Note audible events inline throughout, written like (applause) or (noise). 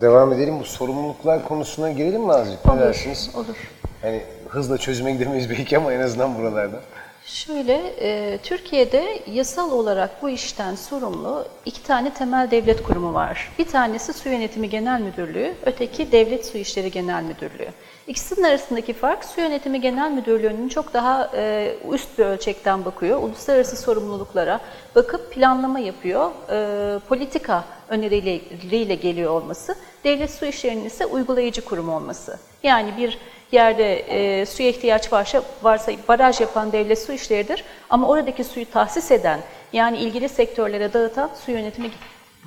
Devam edelim. Bu sorumluluklar konusuna girelim mi azıcık? Ne Olur, dersiniz? olur. Hani hızla çözüme gidemeyiz belki ama en azından buralarda. Şöyle, e, Türkiye'de yasal olarak bu işten sorumlu iki tane temel devlet kurumu var. Bir tanesi Su Yönetimi Genel Müdürlüğü, öteki Devlet Su İşleri Genel Müdürlüğü. İkisinin arasındaki fark Su Yönetimi Genel Müdürlüğü'nün çok daha e, üst bir ölçekten bakıyor. Uluslararası sorumluluklara bakıp planlama yapıyor. E, politika önerileriyle geliyor olması. Devlet Su İşleri'nin ise uygulayıcı kurum olması. Yani bir yerde e, suya ihtiyaç varsa, varsa baraj yapan devlet su işleridir. Ama oradaki suyu tahsis eden, yani ilgili sektörlere dağıtan su yönetimi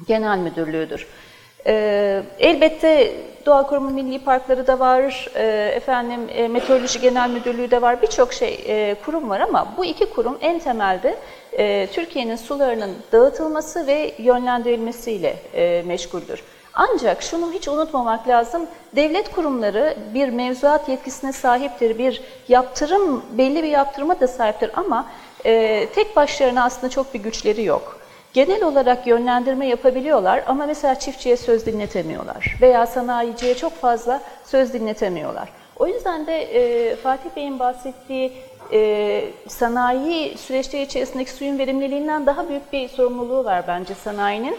genel müdürlüğüdür. E, elbette Doğa Koruma Milli Parkları da var, e, efendim e, Meteoroloji Genel Müdürlüğü de var, birçok şey e, kurum var ama bu iki kurum en temelde e, Türkiye'nin sularının dağıtılması ve yönlendirilmesiyle e, meşguldür. Ancak şunu hiç unutmamak lazım, devlet kurumları bir mevzuat yetkisine sahiptir, bir yaptırım, belli bir yaptırıma da sahiptir ama e, tek başlarına aslında çok bir güçleri yok. Genel olarak yönlendirme yapabiliyorlar ama mesela çiftçiye söz dinletemiyorlar veya sanayiciye çok fazla söz dinletemiyorlar. O yüzden de e, Fatih Bey'in bahsettiği e, sanayi süreçleri içerisindeki suyun verimliliğinden daha büyük bir sorumluluğu var bence sanayinin.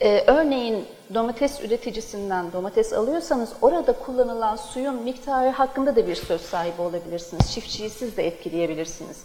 Ee, örneğin domates üreticisinden domates alıyorsanız orada kullanılan suyun miktarı hakkında da bir söz sahibi olabilirsiniz. Çiftçiyi siz de etkileyebilirsiniz.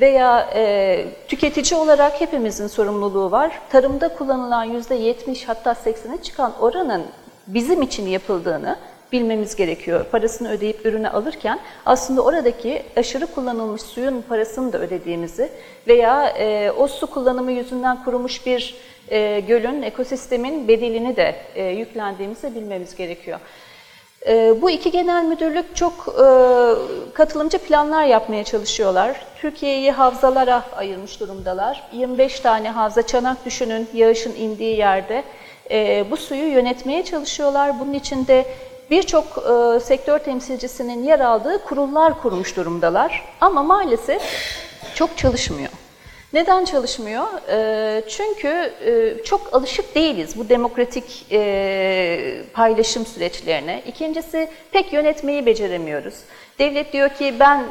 Veya e, tüketici olarak hepimizin sorumluluğu var. Tarımda kullanılan %70 hatta 80'e çıkan oranın bizim için yapıldığını bilmemiz gerekiyor. Parasını ödeyip ürünü alırken aslında oradaki aşırı kullanılmış suyun parasını da ödediğimizi veya e, o su kullanımı yüzünden kurumuş bir e, gölün, ekosistemin bedelini de e, yüklendiğimizi bilmemiz gerekiyor. E, bu iki genel müdürlük çok e, katılımcı planlar yapmaya çalışıyorlar. Türkiye'yi havzalara ayırmış durumdalar. 25 tane havza çanak düşünün yağışın indiği yerde. E, bu suyu yönetmeye çalışıyorlar. Bunun için de birçok e, sektör temsilcisinin yer aldığı kurullar kurmuş durumdalar. Ama maalesef çok çalışmıyor. Neden çalışmıyor? E, çünkü e, çok alışık değiliz bu demokratik e, paylaşım süreçlerine. İkincisi pek yönetmeyi beceremiyoruz. Devlet diyor ki ben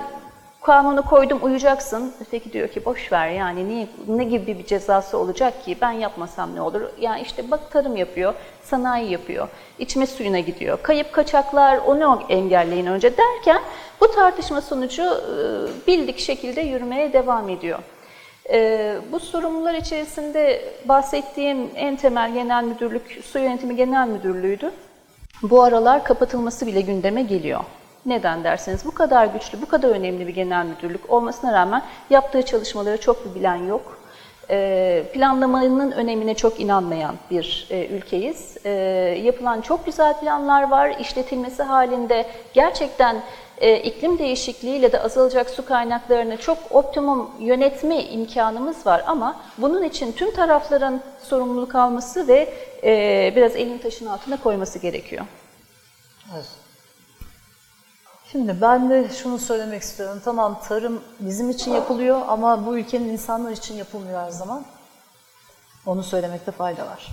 kanunu koydum uyacaksın. Öteki diyor ki boş ver yani niye, ne gibi bir cezası olacak ki ben yapmasam ne olur? Yani işte bak tarım yapıyor, sanayi yapıyor, içme suyuna gidiyor. Kayıp kaçaklar onu engelleyin önce derken bu tartışma sonucu bildik şekilde yürümeye devam ediyor. Bu sorumlular içerisinde bahsettiğim en temel genel müdürlük Su Yönetimi Genel Müdürlüğü'ydü. Bu aralar kapatılması bile gündeme geliyor. Neden derseniz bu kadar güçlü, bu kadar önemli bir genel müdürlük olmasına rağmen yaptığı çalışmaları çok bir bilen yok. E, planlamanın önemine çok inanmayan bir e, ülkeyiz. E, yapılan çok güzel planlar var. İşletilmesi halinde gerçekten e, iklim değişikliğiyle de azalacak su kaynaklarını çok optimum yönetme imkanımız var ama bunun için tüm tarafların sorumluluk alması ve e, biraz elini taşın altına koyması gerekiyor. Evet. Şimdi ben de şunu söylemek istiyorum. Tamam tarım bizim için yapılıyor ama bu ülkenin insanlar için yapılmıyor her zaman. Onu söylemekte fayda var.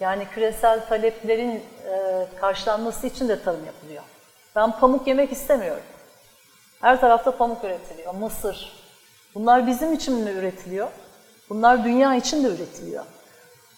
Yani küresel taleplerin e, karşılanması için de tarım yapılıyor. Ben pamuk yemek istemiyorum. Her tarafta pamuk üretiliyor. Mısır. Bunlar bizim için mi üretiliyor? Bunlar dünya için de üretiliyor.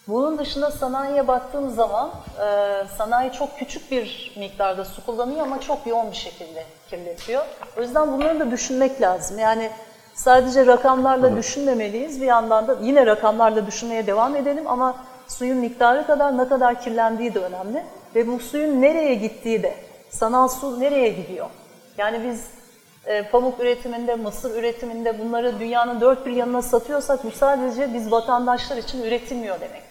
Bunun dışında sanayiye baktığım zaman e, sanayi çok küçük bir miktarda su kullanıyor ama çok yoğun bir şekilde kirletiyor. O yüzden bunları da düşünmek lazım. Yani sadece rakamlarla düşünmemeliyiz. Bir yandan da yine rakamlarla düşünmeye devam edelim ama suyun miktarı kadar ne kadar kirlendiği de önemli. Ve bu suyun nereye gittiği de, sanal su nereye gidiyor? Yani biz e, pamuk üretiminde, mısır üretiminde bunları dünyanın dört bir yanına satıyorsak bu sadece biz vatandaşlar için üretilmiyor demektir.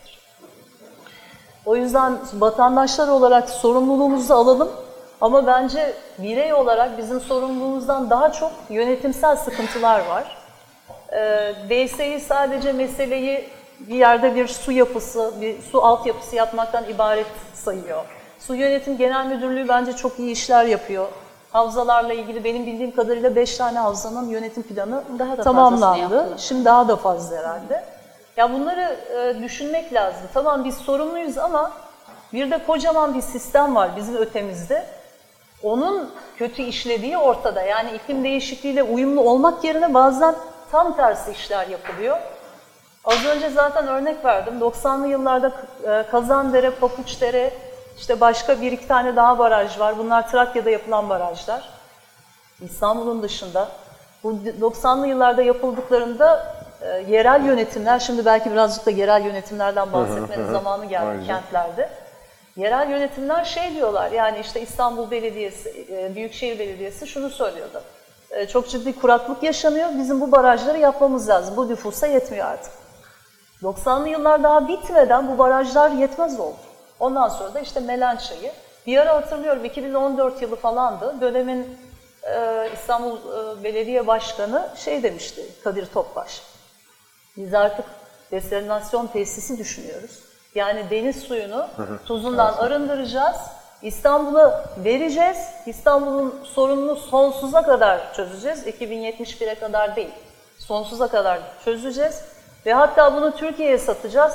O yüzden vatandaşlar olarak sorumluluğumuzu alalım ama bence birey olarak bizim sorumluluğumuzdan daha çok yönetimsel sıkıntılar var. E, DSİ sadece meseleyi bir yerde bir su yapısı, bir su altyapısı yapmaktan ibaret sayıyor. Su Yönetim Genel Müdürlüğü bence çok iyi işler yapıyor. Havzalarla ilgili benim bildiğim kadarıyla 5 tane havzanın yönetim planı Daha da tamamlandı. Şimdi daha da fazla herhalde. Ya bunları e, düşünmek lazım. Tamam biz sorumluyuz ama Bir de kocaman bir sistem var bizim ötemizde. Onun kötü işlediği ortada. Yani iklim değişikliğiyle uyumlu olmak yerine bazen tam tersi işler yapılıyor. Az önce zaten örnek verdim. 90'lı yıllarda e, Kazandere, Papuçdere, işte başka bir iki tane daha baraj var. Bunlar Trakya'da yapılan barajlar. İstanbul'un dışında. Bu 90'lı yıllarda yapıldıklarında e, yerel yönetimler, şimdi belki birazcık da yerel yönetimlerden bahsetmenin zamanı geldi Aynen. kentlerde. Yerel yönetimler şey diyorlar, yani işte İstanbul Belediyesi, e, Büyükşehir Belediyesi şunu söylüyordu. E, Çok ciddi kuraklık yaşanıyor, bizim bu barajları yapmamız lazım. Bu nüfusa yetmiyor artık. 90'lı yıllar daha bitmeden bu barajlar yetmez oldu. Ondan sonra da işte Melençay'ı. Bir ara hatırlıyorum 2014 yılı falandı. Dönemin e, İstanbul e, Belediye Başkanı şey demişti Kadir Topbaş. Biz artık desalinasyon tesisi düşünüyoruz. Yani deniz suyunu tuzundan arındıracağız. İstanbul'a vereceğiz. İstanbul'un sorununu sonsuza kadar çözeceğiz. 2071'e kadar değil. Sonsuza kadar çözeceğiz. Ve hatta bunu Türkiye'ye satacağız.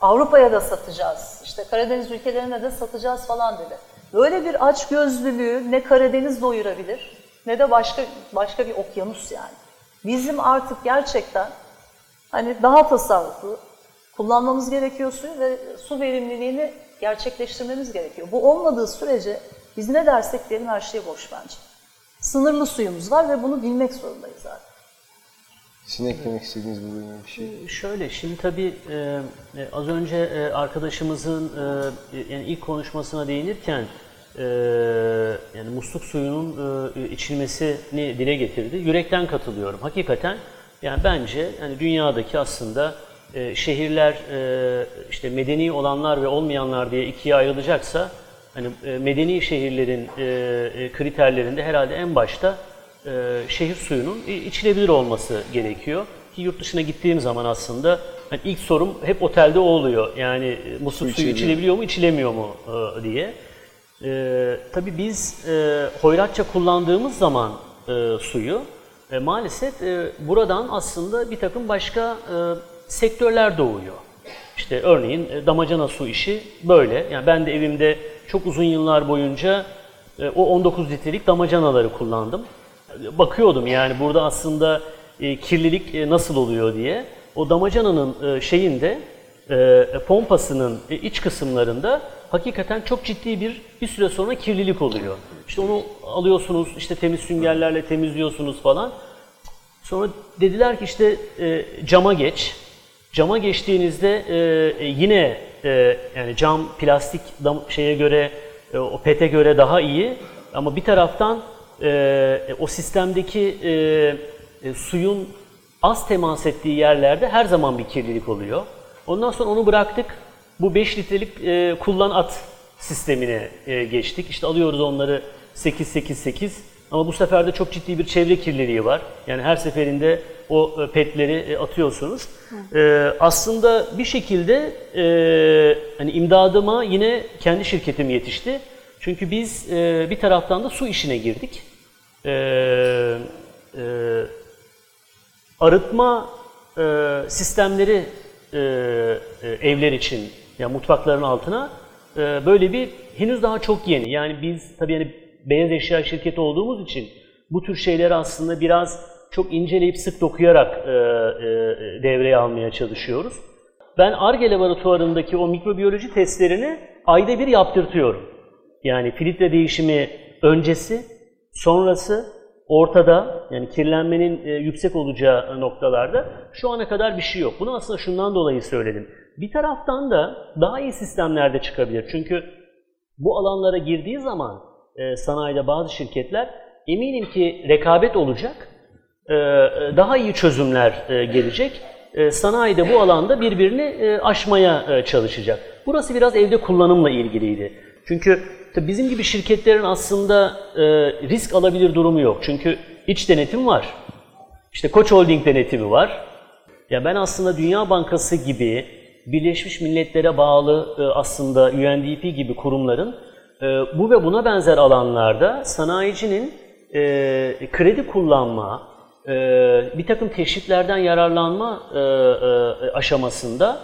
Avrupa'ya da satacağız. İşte Karadeniz ülkelerine de satacağız falan dedi. Böyle bir açgözlülüğü ne Karadeniz doyurabilir ne de başka başka bir okyanus yani. Bizim artık gerçekten hani daha tasarruflu kullanmamız gerekiyor suyu ve su verimliliğini gerçekleştirmemiz gerekiyor. Bu olmadığı sürece biz ne dersek diyelim her şey boş bence. Sınırlı suyumuz var ve bunu bilmek zorundayız zaten. Sizin eklemek istediğiniz bu bir şey. Şöyle, şimdi tabii e, e, az önce e, arkadaşımızın e, yani ilk konuşmasına değinirken e, yani musluk suyunun e, içilmesini dile getirdi. Yürekten katılıyorum. Hakikaten yani bence yani dünyadaki aslında e, şehirler e, işte medeni olanlar ve olmayanlar diye ikiye ayrılacaksa hani e, medeni şehirlerin e, e, kriterlerinde herhalde en başta e, şehir suyunun içilebilir olması gerekiyor. Ki yurt dışına gittiğim zaman aslında hani ilk sorum hep otelde o oluyor. Yani e, musluk suyu içilebiliyor. içilebiliyor mu, içilemiyor mu e, diye. E, tabii biz e, hoyratça kullandığımız zaman e, suyu e, maalesef e, buradan aslında bir takım başka e, sektörler doğuyor. İşte örneğin e, damacana su işi böyle. Yani ben de evimde çok uzun yıllar boyunca e, o 19 litrelik damacanaları kullandım. Bakıyordum yani burada aslında e, kirlilik e, nasıl oluyor diye. O damacananın e, şeyinde e, pompasının e, iç kısımlarında hakikaten çok ciddi bir bir süre sonra kirlilik oluyor. İşte onu alıyorsunuz, işte temiz süngerlerle temizliyorsunuz falan. Sonra dediler ki işte e, cama geç. Cama geçtiğinizde yine yani cam plastik dam, şeye göre o pete göre daha iyi ama bir taraftan o sistemdeki suyun az temas ettiği yerlerde her zaman bir kirlilik oluyor. Ondan sonra onu bıraktık. Bu 5 litrelik e, kullan at sistemine e, geçtik. İşte alıyoruz onları 8-8-8 ama bu sefer de çok ciddi bir çevre kirliliği var. Yani her seferinde o e, petleri e, atıyorsunuz. E, aslında bir şekilde e, hani imdadıma yine kendi şirketim yetişti. Çünkü biz e, bir taraftan da su işine girdik. E, e, arıtma e, sistemleri e, e, evler için, yani mutfakların altına e, böyle bir henüz daha çok yeni. Yani biz tabii yani beyaz eşya şirketi olduğumuz için bu tür şeyleri aslında biraz çok inceleyip sık dokuyarak e, e, devreye almaya çalışıyoruz. Ben ARGE laboratuvarındaki o mikrobiyoloji testlerini ayda bir yaptırtıyorum. Yani filtre değişimi öncesi, sonrası, ortada yani kirlenmenin e, yüksek olacağı noktalarda şu ana kadar bir şey yok. Bunu aslında şundan dolayı söyledim. Bir taraftan da daha iyi sistemlerde çıkabilir. Çünkü bu alanlara girdiği zaman e, sanayide bazı şirketler eminim ki rekabet olacak. E, daha iyi çözümler gelecek. E, sanayi de bu alanda birbirini aşmaya çalışacak. Burası biraz evde kullanımla ilgiliydi. Çünkü bizim gibi şirketlerin aslında e, risk alabilir durumu yok. Çünkü iç denetim var. İşte Koç Holding denetimi var. Ya ben aslında Dünya Bankası gibi Birleşmiş Milletler'e bağlı e, aslında UNDP gibi kurumların e, bu ve buna benzer alanlarda sanayicinin e, kredi kullanma, e, bir takım teşviklerden yararlanma e, e, aşamasında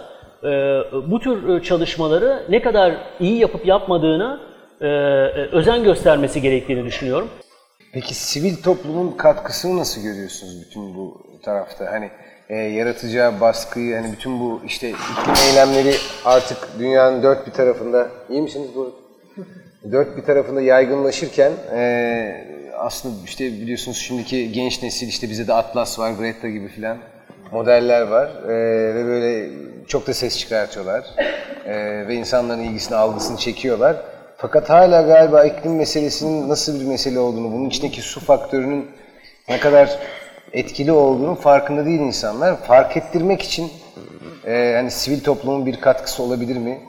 bu tür e, çalışmaları ne kadar iyi yapıp yapmadığını e, e, özen göstermesi gerektiğini düşünüyorum. Peki sivil toplumun katkısını nasıl görüyorsunuz bütün bu tarafta? Hani e, yaratacağı baskıyı, hani bütün bu işte iklim eylemleri artık dünyanın dört bir tarafında, iyi misiniz bu? Dört bir tarafında yaygınlaşırken e, aslında işte biliyorsunuz şimdiki genç nesil işte bize de Atlas var, Greta gibi filan modeller var E, ve böyle çok da ses çıkartıyorlar E, ve insanların ilgisini, algısını çekiyorlar. Fakat hala galiba iklim meselesinin nasıl bir mesele olduğunu, bunun içindeki su faktörünün ne kadar etkili olduğunun farkında değil insanlar. Fark ettirmek için e, hani sivil toplumun bir katkısı olabilir mi?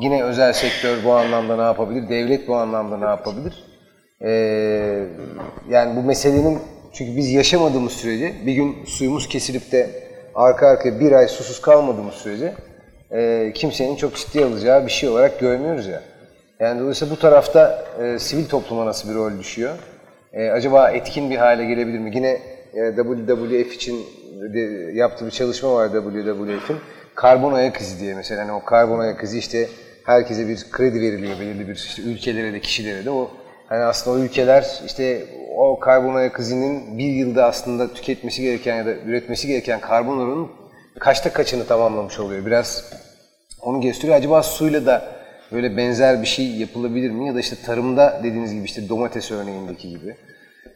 Yine özel sektör bu anlamda ne yapabilir? Devlet bu anlamda ne yapabilir? E, yani bu meselenin çünkü biz yaşamadığımız sürece bir gün suyumuz kesilip de arka arkaya bir ay susuz kalmadığımız sürece e, kimsenin çok ciddiye alacağı bir şey olarak görmüyoruz ya. Yani dolayısıyla bu tarafta e, sivil topluma nasıl bir rol düşüyor? E, acaba etkin bir hale gelebilir mi? Yine e, WWF için de, yaptığı bir çalışma var WWF'in. Karbon ayak izi diye mesela. Hani o karbon ayak izi işte herkese bir kredi veriliyor belirli bir işte ülkelere de kişilere de. O hani aslında o ülkeler işte o karbon ayak izinin bir yılda aslında tüketmesi gereken ya da üretmesi gereken karbon kaçta kaçını tamamlamış oluyor. Biraz onu gösteriyor. Acaba suyla da böyle benzer bir şey yapılabilir mi? Ya da işte tarımda dediğiniz gibi işte domates örneğindeki gibi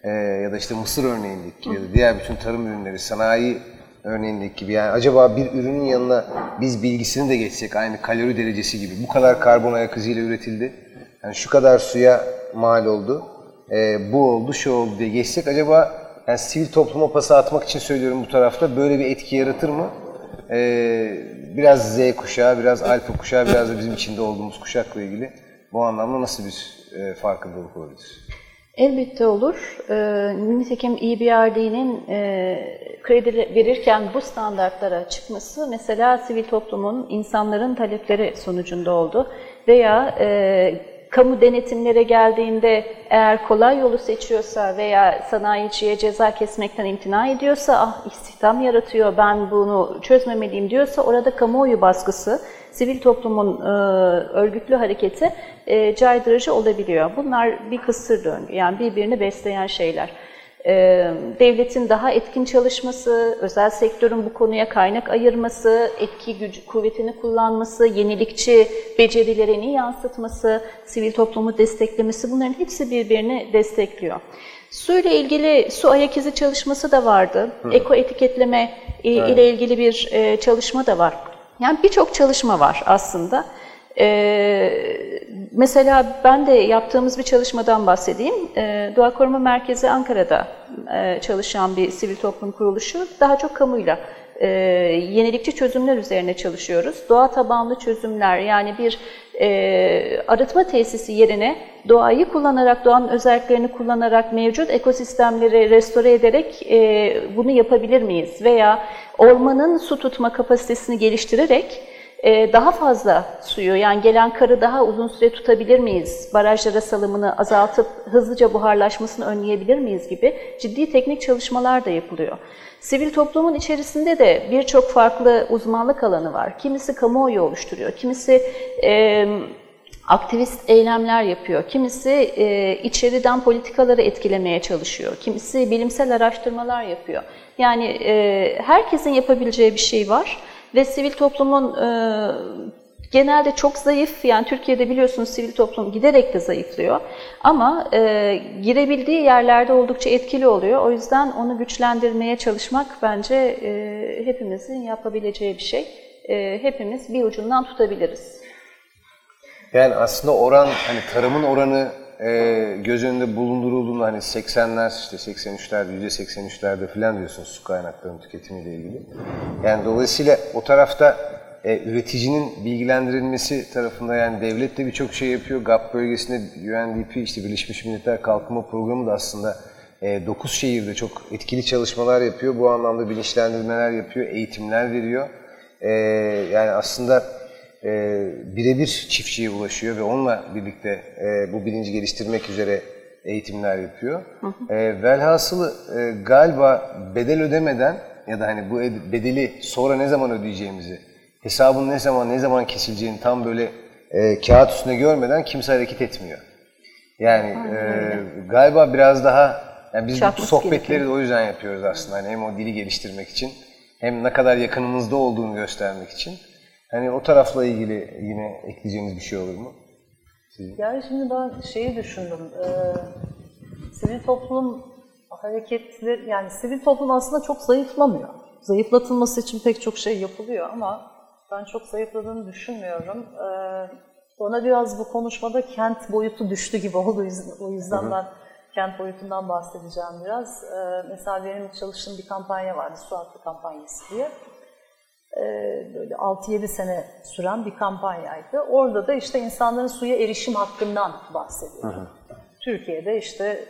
e, ya da işte mısır örneğindeki gibi ya da diğer bütün tarım ürünleri, sanayi örneğindeki gibi. Yani acaba bir ürünün yanına biz bilgisini de geçsek aynı kalori derecesi gibi. Bu kadar karbon ayak iziyle üretildi. Yani şu kadar suya mal oldu. E, bu oldu, şu oldu diye geçsek acaba yani sivil topluma pası atmak için söylüyorum bu tarafta böyle bir etki yaratır mı? Ee, biraz Z kuşağı, biraz alfa kuşağı, biraz da bizim içinde olduğumuz kuşakla ilgili bu anlamda nasıl bir e, farkındalık olabilir? Elbette olur. E, nitekim EBRD'nin e, kredi verirken bu standartlara çıkması mesela sivil toplumun, insanların talepleri sonucunda oldu. Veya e, kamu denetimlere geldiğinde eğer kolay yolu seçiyorsa veya sanayiciye ceza kesmekten imtina ediyorsa, ah istihdam yaratıyor, ben bunu çözmemeliyim diyorsa orada kamuoyu baskısı, sivil toplumun e, örgütlü hareketi e, caydırıcı olabiliyor. Bunlar bir kısır döngü, yani birbirini besleyen şeyler. Devletin daha etkin çalışması, özel sektörün bu konuya kaynak ayırması, etki gücü, kuvvetini kullanması, yenilikçi becerilerini yansıtması, sivil toplumu desteklemesi bunların hepsi birbirini destekliyor. Su ile ilgili su ayak izi çalışması da vardı. Eko etiketleme e, ile ilgili bir e, çalışma da var. Yani birçok çalışma var aslında. Ee, mesela ben de yaptığımız bir çalışmadan bahsedeyim. Ee, Doğa Koruma Merkezi Ankara'da e, çalışan bir sivil toplum kuruluşu. Daha çok kamuyla e, yenilikçi çözümler üzerine çalışıyoruz. Doğa tabanlı çözümler yani bir e, arıtma tesisi yerine doğayı kullanarak, doğanın özelliklerini kullanarak mevcut ekosistemleri restore ederek e, bunu yapabilir miyiz? Veya ormanın su tutma kapasitesini geliştirerek e, daha fazla suyu yani gelen karı daha uzun süre tutabilir miyiz? Barajlara salımını azaltıp hızlıca buharlaşmasını önleyebilir miyiz gibi ciddi teknik çalışmalar da yapılıyor. Sivil toplumun içerisinde de birçok farklı uzmanlık alanı var. Kimisi kamuoyu oluşturuyor, kimisi e, aktivist eylemler yapıyor, kimisi e, içeriden politikaları etkilemeye çalışıyor, kimisi bilimsel araştırmalar yapıyor. Yani e, herkesin yapabileceği bir şey var ve sivil toplumun e, genelde çok zayıf, yani Türkiye'de biliyorsunuz sivil toplum giderek de zayıflıyor ama e, girebildiği yerlerde oldukça etkili oluyor. O yüzden onu güçlendirmeye çalışmak bence e, hepimizin yapabileceği bir şey. E, hepimiz bir ucundan tutabiliriz. Yani aslında oran, hani tarımın oranı e, göz önünde bulundurulduğunda hani 80'ler işte 83'lerde, %83'lerde falan diyorsunuz su kaynaklarının tüketimiyle ilgili. Yani dolayısıyla o tarafta e, üreticinin bilgilendirilmesi tarafında yani devlet de birçok şey yapıyor. GAP bölgesinde UNDP işte Birleşmiş Milletler Kalkınma Programı da aslında 9 şehirde çok etkili çalışmalar yapıyor. Bu anlamda bilinçlendirmeler yapıyor, eğitimler veriyor. E, yani aslında e, birebir çiftçiye ulaşıyor ve onunla birlikte e, bu bilinci geliştirmek üzere eğitimler yapıyor. E, velhasılı e, galiba bedel ödemeden ya da hani bu ed- bedeli sonra ne zaman ödeyeceğimizi hesabın ne zaman ne zaman kesileceğini tam böyle e, kağıt üstünde görmeden kimse hareket etmiyor. Yani e, galiba biraz daha yani biz bu Çarpması sohbetleri gerekiyor. de o yüzden yapıyoruz aslında. Hani hem o dili geliştirmek için hem ne kadar yakınımızda olduğunu göstermek için. Hani o tarafla ilgili yine ekleyeceğiniz bir şey olur mu? Yani şimdi ben şeyi düşündüm. e, sivil toplum hareketleri, yani sivil toplum aslında çok zayıflamıyor. Zayıflatılması için pek çok şey yapılıyor ama ben çok zayıfladığını düşünmüyorum. E, ona biraz bu konuşmada kent boyutu düştü gibi (laughs) oldu. O yüzden- ben kent boyutundan bahsedeceğim biraz. E, mesela benim çalıştığım bir kampanya vardı, Su Hakkı kampanyası diye. E, böyle 6-7 sene süren bir kampanyaydı. Orada da işte insanların suya erişim hakkından bahsediyor. Türkiye'de işte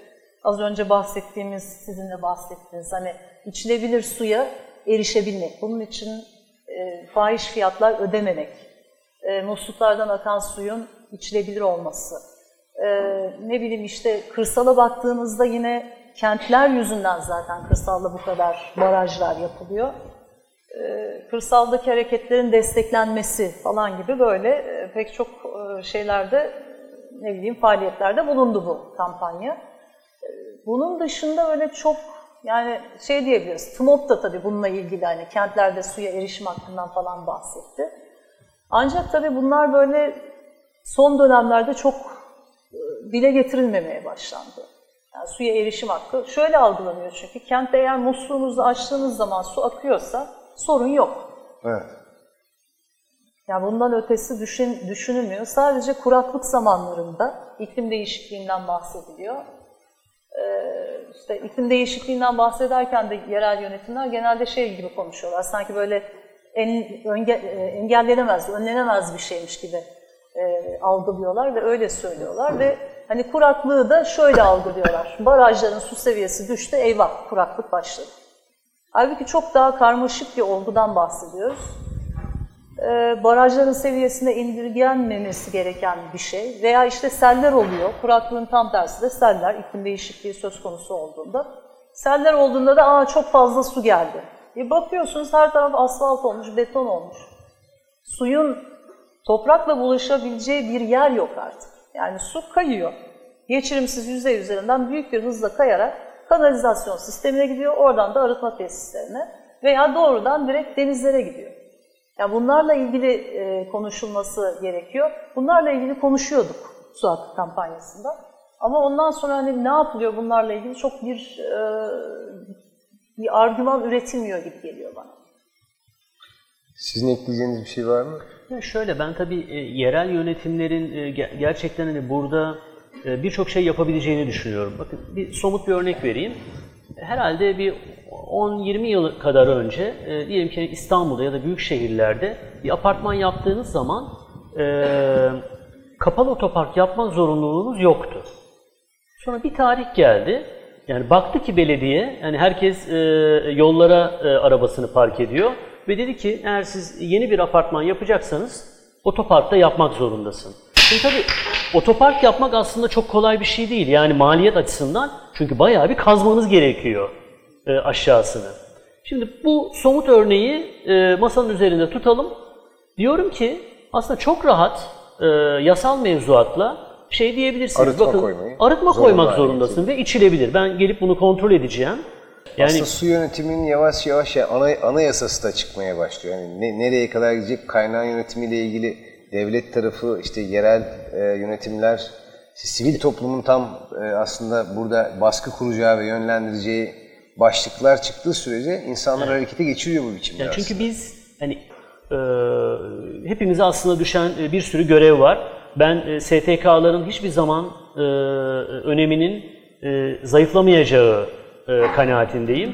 az önce bahsettiğimiz, sizin de bahsettiğiniz hani içilebilir suya erişebilmek. Bunun için e, fahiş fiyatlar ödememek, e, musluklardan akan suyun içilebilir olması. E, ne bileyim işte kırsala baktığımızda yine kentler yüzünden zaten kırsalda bu kadar barajlar yapılıyor kırsaldaki hareketlerin desteklenmesi falan gibi böyle e, pek çok e, şeylerde ne bileyim faaliyetlerde bulundu bu kampanya. E, Bunun dışında öyle çok yani şey diyebiliriz, TMOP da tabii bununla ilgili hani kentlerde suya erişim hakkından falan bahsetti. Ancak tabii bunlar böyle son dönemlerde çok e, dile getirilmemeye başlandı. Yani suya erişim hakkı şöyle algılanıyor çünkü kentte eğer musluğunuzu açtığınız zaman su akıyorsa sorun yok. Evet. Yani bundan ötesi düşün, düşünülmüyor. Sadece kuraklık zamanlarında iklim değişikliğinden bahsediliyor. Ee, işte iklim değişikliğinden bahsederken de yerel yönetimler genelde şey gibi konuşuyorlar. Sanki böyle en, önge, e, engellenemez, önlenemez bir şeymiş gibi e, algılıyorlar ve öyle söylüyorlar ve hani kuraklığı da şöyle algılıyorlar. Barajların su seviyesi düştü, eyvah kuraklık başladı. Halbuki çok daha karmaşık bir olgudan bahsediyoruz. Ee, barajların seviyesine indirgenmemesi gereken bir şey veya işte seller oluyor. Kuraklığın tam tersi de seller, iklim değişikliği söz konusu olduğunda. Seller olduğunda da aa çok fazla su geldi. E bakıyorsunuz her taraf asfalt olmuş, beton olmuş. Suyun toprakla bulaşabileceği bir yer yok artık. Yani su kayıyor. Geçirimsiz yüzey üzerinden büyük bir hızla kayarak kanalizasyon sistemine gidiyor, oradan da arıtma tesislerine veya doğrudan direkt denizlere gidiyor. Yani bunlarla ilgili e, konuşulması gerekiyor. Bunlarla ilgili konuşuyorduk Su Hakkı kampanyasında. Ama ondan sonra hani ne yapılıyor bunlarla ilgili çok bir e, bir argüman üretilmiyor gibi geliyor bana. Sizin ekleyeceğiniz bir şey var mı? Ya şöyle ben tabii e, yerel yönetimlerin e, ge- gerçekten hani burada birçok şey yapabileceğini düşünüyorum. Bakın bir somut bir örnek vereyim. Herhalde bir 10-20 yıl kadar önce e, diyelim ki İstanbul'da ya da büyük şehirlerde bir apartman yaptığınız zaman e, kapalı otopark yapma zorunluluğunuz yoktu. Sonra bir tarih geldi. Yani baktı ki belediye, yani herkes e, yollara e, arabasını park ediyor ve dedi ki eğer siz yeni bir apartman yapacaksanız otoparkta yapmak zorundasın. Şimdi tabii otopark yapmak aslında çok kolay bir şey değil. Yani maliyet açısından çünkü bayağı bir kazmanız gerekiyor e, aşağısını. Şimdi bu somut örneği e, masanın üzerinde tutalım. Diyorum ki aslında çok rahat e, yasal mevzuatla şey diyebilirsiniz. Arıtma Bakın, koymayı arıtma zorunlu koymak zorundasın ve içilebilir. Ben gelip bunu kontrol edeceğim. Yani Aslında su yönetiminin yavaş yavaş ya ana, anayasası da çıkmaya başlıyor. Yani ne- nereye kadar gidecek kaynağı yönetimiyle ilgili devlet tarafı, işte yerel e, yönetimler, işte sivil toplumun tam e, aslında burada baskı kuracağı ve yönlendireceği başlıklar çıktığı sürece insanlar harekete geçiriyor bu biçimde Yani çünkü aslında. biz hani e, hepimize aslında düşen e, bir sürü görev var. Ben e, STK'ların hiçbir zaman e, öneminin e, zayıflamayacağı e, kanaatindeyim.